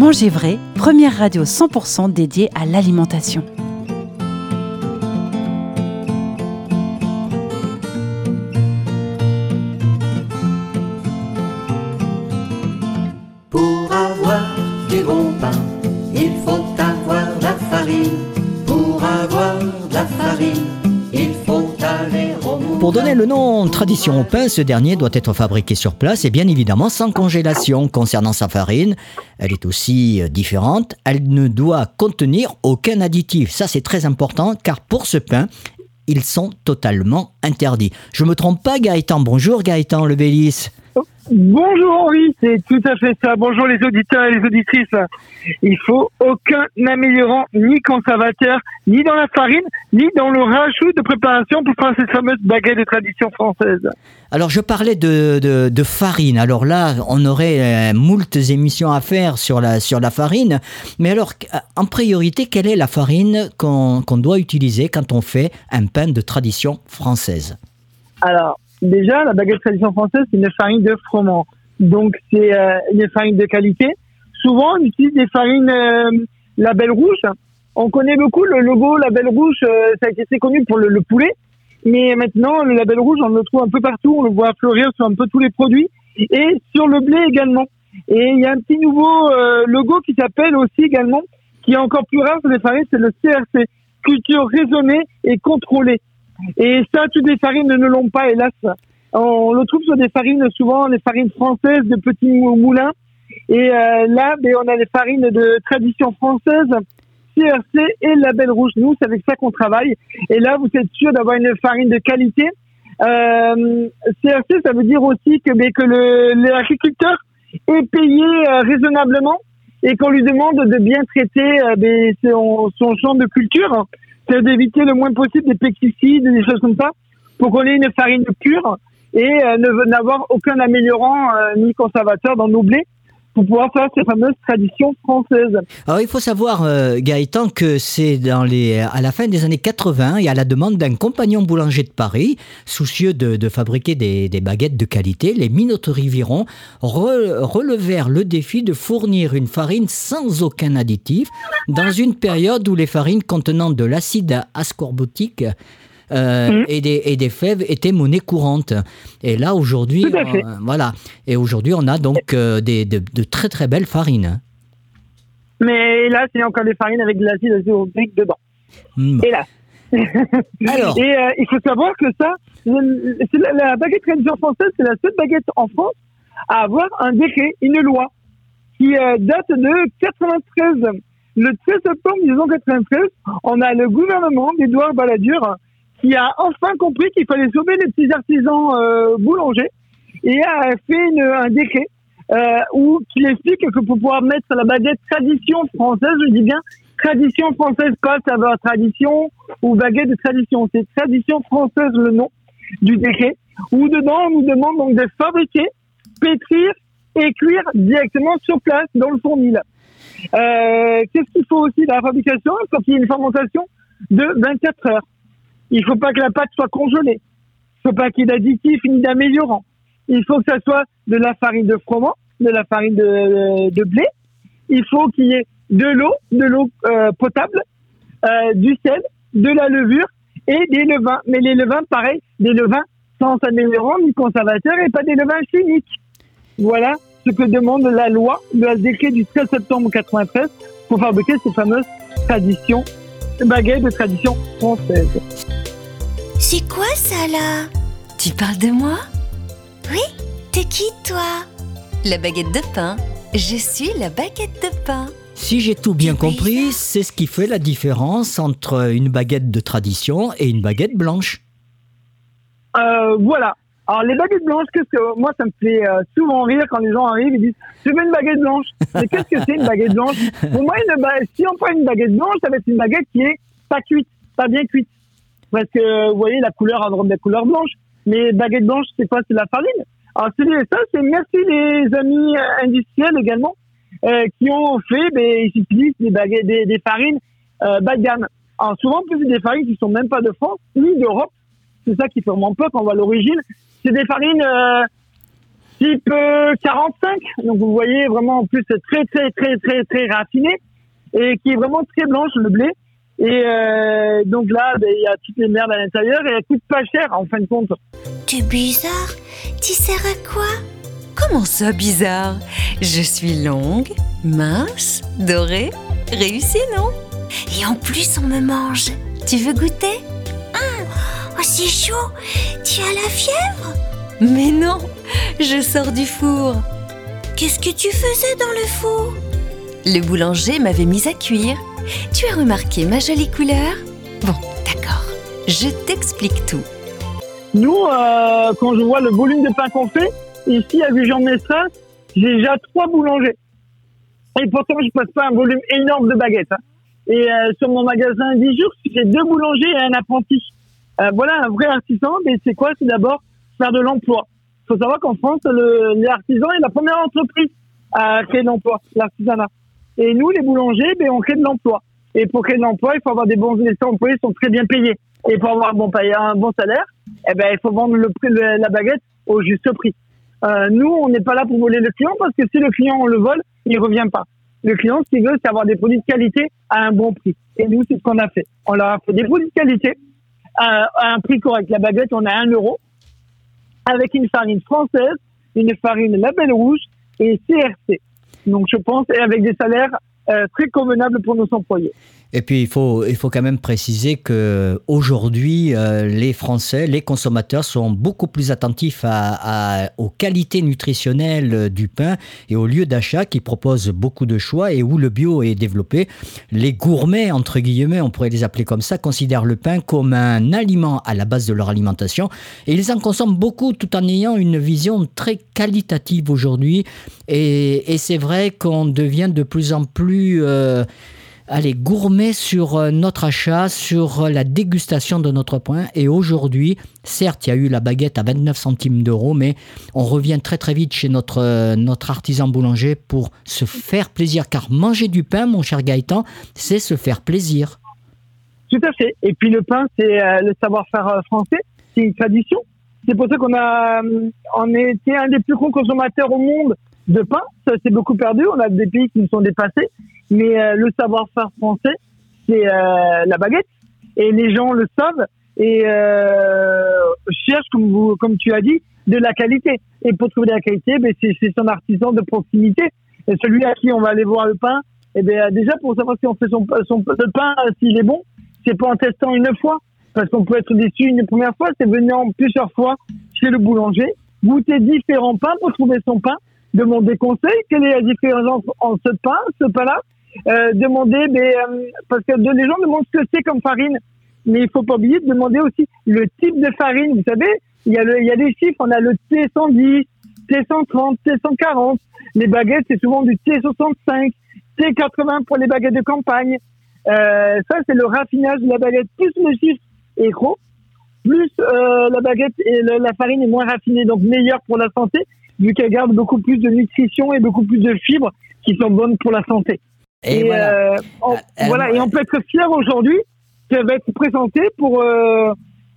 Manger vrai, première radio 100% dédiée à l'alimentation. Pour avoir du bon pain, il faut avoir la farine. Pour avoir la farine, Pour donner le nom tradition au pain, ce dernier doit être fabriqué sur place et bien évidemment sans congélation. Concernant sa farine, elle est aussi euh, différente. Elle ne doit contenir aucun additif. Ça, c'est très important car pour ce pain, ils sont totalement interdits. Je me trompe pas, Gaëtan. Bonjour, Gaëtan Lebélis. Bonjour Henri, c'est tout à fait ça. Bonjour les auditeurs et les auditrices. Il faut aucun améliorant ni conservateur, ni dans la farine, ni dans le rajout de préparation pour faire cette fameuse baguette de tradition française. Alors, je parlais de, de, de farine. Alors là, on aurait euh, moultes émissions à faire sur la, sur la farine. Mais alors, euh, en priorité, quelle est la farine qu'on qu'on doit utiliser quand on fait un pain de tradition française? Alors, déjà, la baguette tradition française, c'est une farine de froment. Donc, c'est euh, une farine de qualité. Souvent, on utilise des farines euh, label rouge. On connaît beaucoup le logo label rouge, euh, ça a été très connu pour le, le poulet. Mais maintenant, le label rouge, on le trouve un peu partout, on le voit fleurir sur un peu tous les produits. Et sur le blé également. Et il y a un petit nouveau euh, logo qui s'appelle aussi également, qui est encore plus rare sur les farines, c'est le CRC, culture raisonnée et contrôlée. Et ça, toutes les farines ne l'ont pas, hélas. On le trouve sur des farines, souvent les farines françaises de petits mou- moulins. Et euh, là, ben, on a les farines de tradition française, CRC et label rouge. Nous, c'est avec ça qu'on travaille. Et là, vous êtes sûr d'avoir une farine de qualité. Euh, CRC, ça veut dire aussi que, ben, que l'agriculteur est payé euh, raisonnablement et qu'on lui demande de bien traiter euh, ben, son, son champ de culture, c'est d'éviter le moins possible des pesticides, des choses comme ça, pour qu'on ait une farine pure et euh, ne n'avoir aucun améliorant euh, ni conservateur dans nos blés pour pouvoir faire ces fameuses traditions françaises. Alors, il faut savoir, euh, Gaëtan, que c'est les, à la fin des années 80 et à la demande d'un compagnon boulanger de Paris, soucieux de, fabriquer des, baguettes de qualité, les minoteries Viron re- relevèrent le défi de fournir une farine sans aucun additif dans une période où les farines contenant de l'acide ascorbique euh, Mhm. et, des, et des fèves étaient monnaie courante. Et là, aujourd'hui, euh, voilà. Et aujourd'hui, on a donc euh, des, de, de très très belles farines. Mais là, c'est encore des farines avec de l'acide azérobrique dedans. Mm. Et là. Alors, Et euh, il faut savoir que ça, la, la baguette tradition française, c'est la seule baguette en France à avoir un décret, une loi, qui date de 93. Le 13 septembre 1993, on a le gouvernement d'Édouard Balladur qui a enfin compris qu'il fallait sauver les petits artisans euh, boulangers et a fait un décret euh, où qu'il explique que pour pouvoir mettre la baguette tradition française, je dis bien tradition française, pas saveur tradition ou baguette de tradition, c'est tradition française le nom du décret, où dedans on nous demande donc de fabriquer, pétrir et cuire directement sur place dans le fournil. Euh, Qu'est-ce qu'il faut aussi dans la fabrication quand il y a une fermentation de 24 heures? Il faut pas que la pâte soit congelée. Il faut pas qu'il y ait d'additifs ni d'améliorants. Il faut que ça soit de la farine de froment, de la farine de, de blé. Il faut qu'il y ait de l'eau, de l'eau euh, potable, euh, du sel, de la levure et des levains. Mais les levains, pareil, des levains sans améliorants ni conservateurs et pas des levains chimiques. Voilà ce que demande la loi de la décret du 13 septembre 93 pour fabriquer ces fameuses traditions, baguettes de tradition française. C'est quoi ça là Tu parles de moi T'es qui toi La baguette de pain. Je suis la baguette de pain. si j'ai tout bien compris, c'est ce qui fait la différence entre une baguette de tradition et une baguette blanche. Euh, voilà. Alors les baguettes blanches, qu'est-ce que moi ça me fait euh, souvent rire quand les gens arrivent et disent je veux une baguette blanche? Mais qu'est-ce que c'est une baguette blanche? Pour moi, une ba- si on prend une baguette blanche, ça va être une baguette qui est pas cuite, pas bien cuite. Parce que vous voyez la couleur a vraiment la couleur blanche. Mais baguette blanche, c'est quoi? C'est de la farine. Alors c'est ça, c'est merci les amis euh, industriels également euh, qui ont fait, ben, ils utilisent des baguettes, des, des farines euh, bas de gamme. Alors souvent, en plus, des farines qui sont même pas de France ni d'Europe. C'est ça qui fait vraiment peur quand on voit l'origine. C'est des farines euh, type euh, 45. Donc vous voyez vraiment en plus très très très très très raffiné et qui est vraiment très blanche le blé. Et euh, donc là, ben, il y a toutes les merdes à l'intérieur et elle coûte pas cher en fin de compte. T'es bizarre. Tu sers à quoi? Comment ça, bizarre? Je suis longue, mince, dorée, réussie, non? Et en plus, on me mange. Tu veux goûter? Hum, Oh, c'est chaud. Tu as la fièvre? Mais non, je sors du four. Qu'est-ce que tu faisais dans le four? Le boulanger m'avait mise à cuire. Tu as remarqué ma jolie couleur? Bon, d'accord, je t'explique tout. Nous, euh, quand je vois le volume de pain qu'on fait, ici à Gujan-Mestras, j'ai déjà trois boulangers. Et pourtant, je passe pas un volume énorme de baguettes. hein. Et euh, sur mon magasin 10 jours, j'ai deux boulangers et un apprenti. Euh, voilà un vrai artisan, mais c'est quoi? C'est d'abord faire de l'emploi. Il faut savoir qu'en France, l'artisan est la première entreprise à créer l'emploi, l'artisanat. Et nous, les boulangers, ben, on crée de l'emploi. Et pour créer de l'emploi, il faut avoir des bons les employés sont très bien payés. Et pour avoir un bon, salaire, eh ben, il faut vendre le de la baguette au juste prix. Euh, nous, on n'est pas là pour voler le client parce que si le client on le vole, il revient pas. Le client, ce qu'il veut, c'est avoir des produits de qualité à un bon prix. Et nous, c'est ce qu'on a fait. On leur a fait des produits de qualité à, à un prix correct. La baguette, on a un euro avec une farine française, une farine Label Rouge et CRC. Donc, je pense, et avec des salaires euh, très convenables pour nos employés. Et puis il faut, il faut quand même préciser que aujourd'hui, euh, les Français, les consommateurs sont beaucoup plus attentifs à, aux qualités nutritionnelles du pain et aux lieux d'achat qui proposent beaucoup de choix et où le bio est développé. Les gourmets, entre guillemets, on pourrait les appeler comme ça, considèrent le pain comme un aliment à la base de leur alimentation et ils en consomment beaucoup tout en ayant une vision très qualitative aujourd'hui. Et, et c'est vrai qu'on devient de plus en plus... euh, allez, gourmet sur euh, notre achat, sur euh, la dégustation de notre pain. Et aujourd'hui, certes, il y a eu la baguette à 29 centimes d'euros, mais on revient très très vite chez notre, euh, notre artisan boulanger pour se faire plaisir. Car manger du pain, mon cher Gaëtan, c'est se faire plaisir. Tout à fait. Et puis le pain, c'est le savoir-faire français, c'est une tradition. C'est pour ça qu'on a, on été un des plus gros consommateurs au monde de pain. Ça s'est beaucoup perdu. On a des pays qui nous sont dépassés. Mais euh, le savoir-faire français, c'est euh, la baguette. Et les gens le savent et euh, cherchent, comme, vous, comme tu as dit, de la qualité. Et pour trouver de la qualité, ben, c'est son artisan de proximité. Et celui à qui on va aller voir le pain, eh ben, déjà pour savoir si on fait son, son le pain, s'il est bon, c'est pas en testant une fois, parce qu'on peut être déçu une première fois, c'est en plusieurs fois chez le boulanger, goûter différents pains pour trouver son pain, demander conseil, quelle est la différence en ce pain, ce pain-là, euh, demander, euh, parce que les gens demandent ce que c'est comme farine, mais il faut pas oublier de demander aussi le type de farine. Vous savez, il y a, il y a des chiffres, on a le T110, T130, T140. Les baguettes, c'est souvent du T65, T80 pour les baguettes de campagne. Euh, ça, c'est le raffinage de la baguette. Plus le chiffre est gros, plus la baguette et la farine est moins raffinée, donc meilleure pour la santé, vu qu'elle garde beaucoup plus de nutrition et beaucoup plus de fibres qui sont bonnes pour la santé. Et, voilà. euh, on, Euh, voilà, euh, et on peut être fier aujourd'hui qu'elle va être présentée pour euh,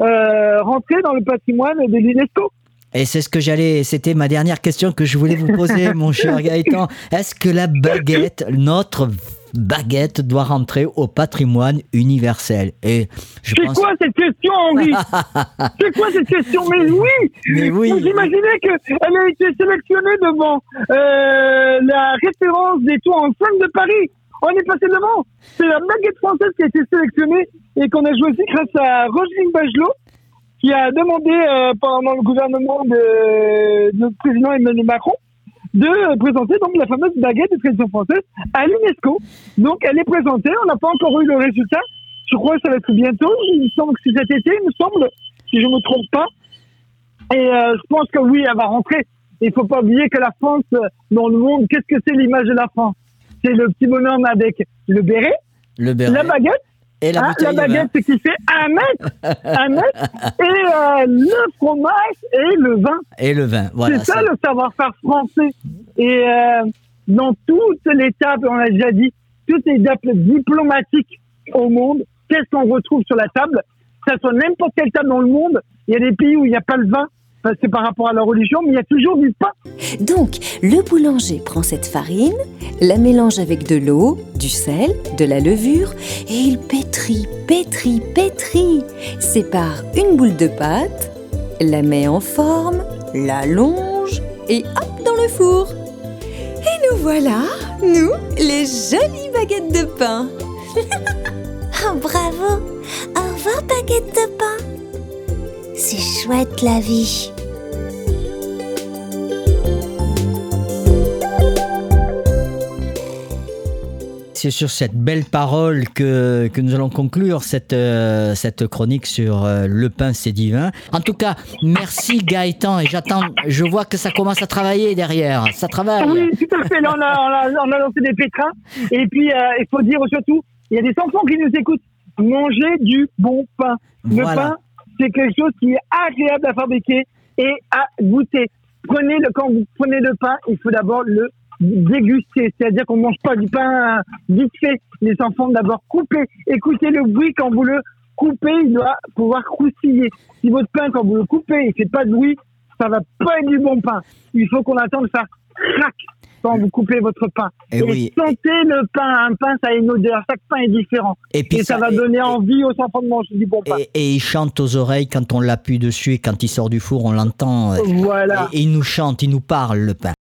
euh, rentrer dans le patrimoine de l'UNESCO. Et c'est ce que j'allais, c'était ma dernière question que je voulais vous poser, mon cher Gaëtan. Est-ce que la baguette, notre baguette, doit rentrer au patrimoine universel Et je C'est pense. quoi cette question, Henri C'est quoi cette question? Mais oui Mais oui. Vous imaginez qu'elle a été sélectionnée devant euh, la référence des toits en 5 de Paris On est passé devant C'est la baguette française qui a été sélectionnée et qu'on a choisie grâce à Roselyne Bachelot qui a demandé euh, pendant le gouvernement de, de notre président Emmanuel Macron de présenter donc la fameuse baguette de tradition française à l'UNESCO. Donc elle est présentée, on n'a pas encore eu le résultat. Je crois que ça va être bientôt. Il me semble que c'est cet été, il me semble, si je ne me trompe pas. Et euh, je pense que oui, elle va rentrer. Il faut pas oublier que la France, euh, dans le monde, qu'est-ce que c'est l'image de la France? C'est le petit bonhomme avec le béret, Le béret la baguette, et la bouteille la baguette qui fait un mètre, un mètre, et euh, le fromage et le vin. Et le vin. Voilà. c'est ça le savoir-faire français. Et euh, dans toutes les tables, on l'a déjà dit, toutes les tables diplomatiques au monde, qu'est-ce qu'on retrouve sur la table? Que ce soit n'importe quelle table dans le monde, il y a des pays où il n'y a pas le vin, parce que par rapport à leur religion, mais il y a toujours du pain. Donc, le boulanger prend cette farine, la mélange avec de l'eau, du sel, de la levure, et il pétrit, pétrit, pétrit, sépare une boule de pâte, la met en forme, la longe, et hop dans le four. Et nous voilà, nous, les jolies baguettes de pain. Oh, bravo Au revoir, baguette de pain C'est chouette la vie C'est sur cette belle parole que, que nous allons conclure cette, euh, cette chronique sur euh, le pain, c'est divin. En tout cas, merci Gaëtan et j'attends, je vois que ça commence à travailler derrière. Ça travaille. Oui, tout à fait. Là, on a, on a, on a lancé des pétrins. Et puis, euh, il faut dire surtout, il y a des enfants qui nous écoutent. Mangez du bon pain. Le Voilà. pain, c'est quelque chose qui est agréable à fabriquer et à goûter. Prenez le, quand vous prenez le pain, il faut d'abord le déguster. C'est-à-dire qu'on mange pas du pain euh, vite fait. Les enfants d'abord couper. Écoutez le bruit quand vous le coupez, il doit pouvoir croustiller. Si votre pain, quand vous le coupez, il fait pas de bruit, ça va pas être du bon pain. Il faut qu'on attende ça crac quand vous coupez votre pain. Eh oui. sentez le pain. Un pain, ça a une odeur. Chaque pain est différent. Et puis Et ça, ça- va et- donner et- envie aux enfants de manger du bon pain. Et, et il chante aux oreilles quand on l'appuie dessus et quand il sort du four, on l'entend. Voilà. Et, et il nous chante, il nous parle le pain.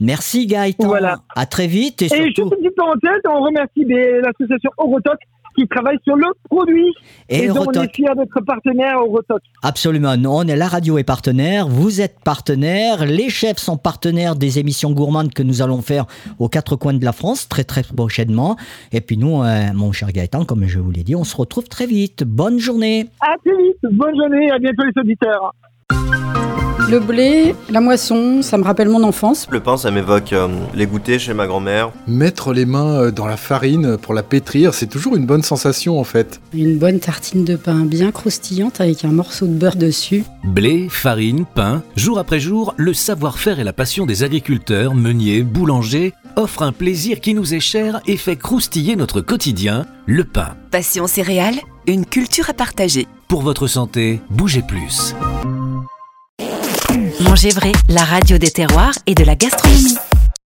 Merci Gaëtan. Voilà. À très vite et Et surtout. juste une petite parenthèse, on remercie l'association Eurotoc qui travaille sur le produit. Et Et, donc on est fiers d'être partenaire Eurotoc. Absolument, on est la radio est partenaire, vous êtes partenaire, les chefs sont partenaires des émissions gourmandes que nous allons faire aux quatre coins de la France très très prochainement. Et puis nous, euh, mon cher Gaëtan, comme je vous l'ai dit, on se retrouve très vite. Bonne journée. À très vite. Bonne journée. À bientôt les auditeurs. Le blé, la moisson, ça me rappelle mon enfance. Le pain, ça m'évoque euh, les goûters chez ma grand-mère. Mettre les mains euh, dans la farine pour la pétrir, c'est toujours une bonne sensation en fait. Une bonne tartine de pain bien croustillante avec un morceau de beurre dessus. Blé, farine, pain, jour après jour, le savoir-faire et la passion des agriculteurs, meuniers, boulangers offrent un plaisir qui nous est cher et fait croustiller notre quotidien, le pain. Passion céréales, une culture à partager. Pour votre santé, bougez plus. La radio des terroirs et de la gastronomie.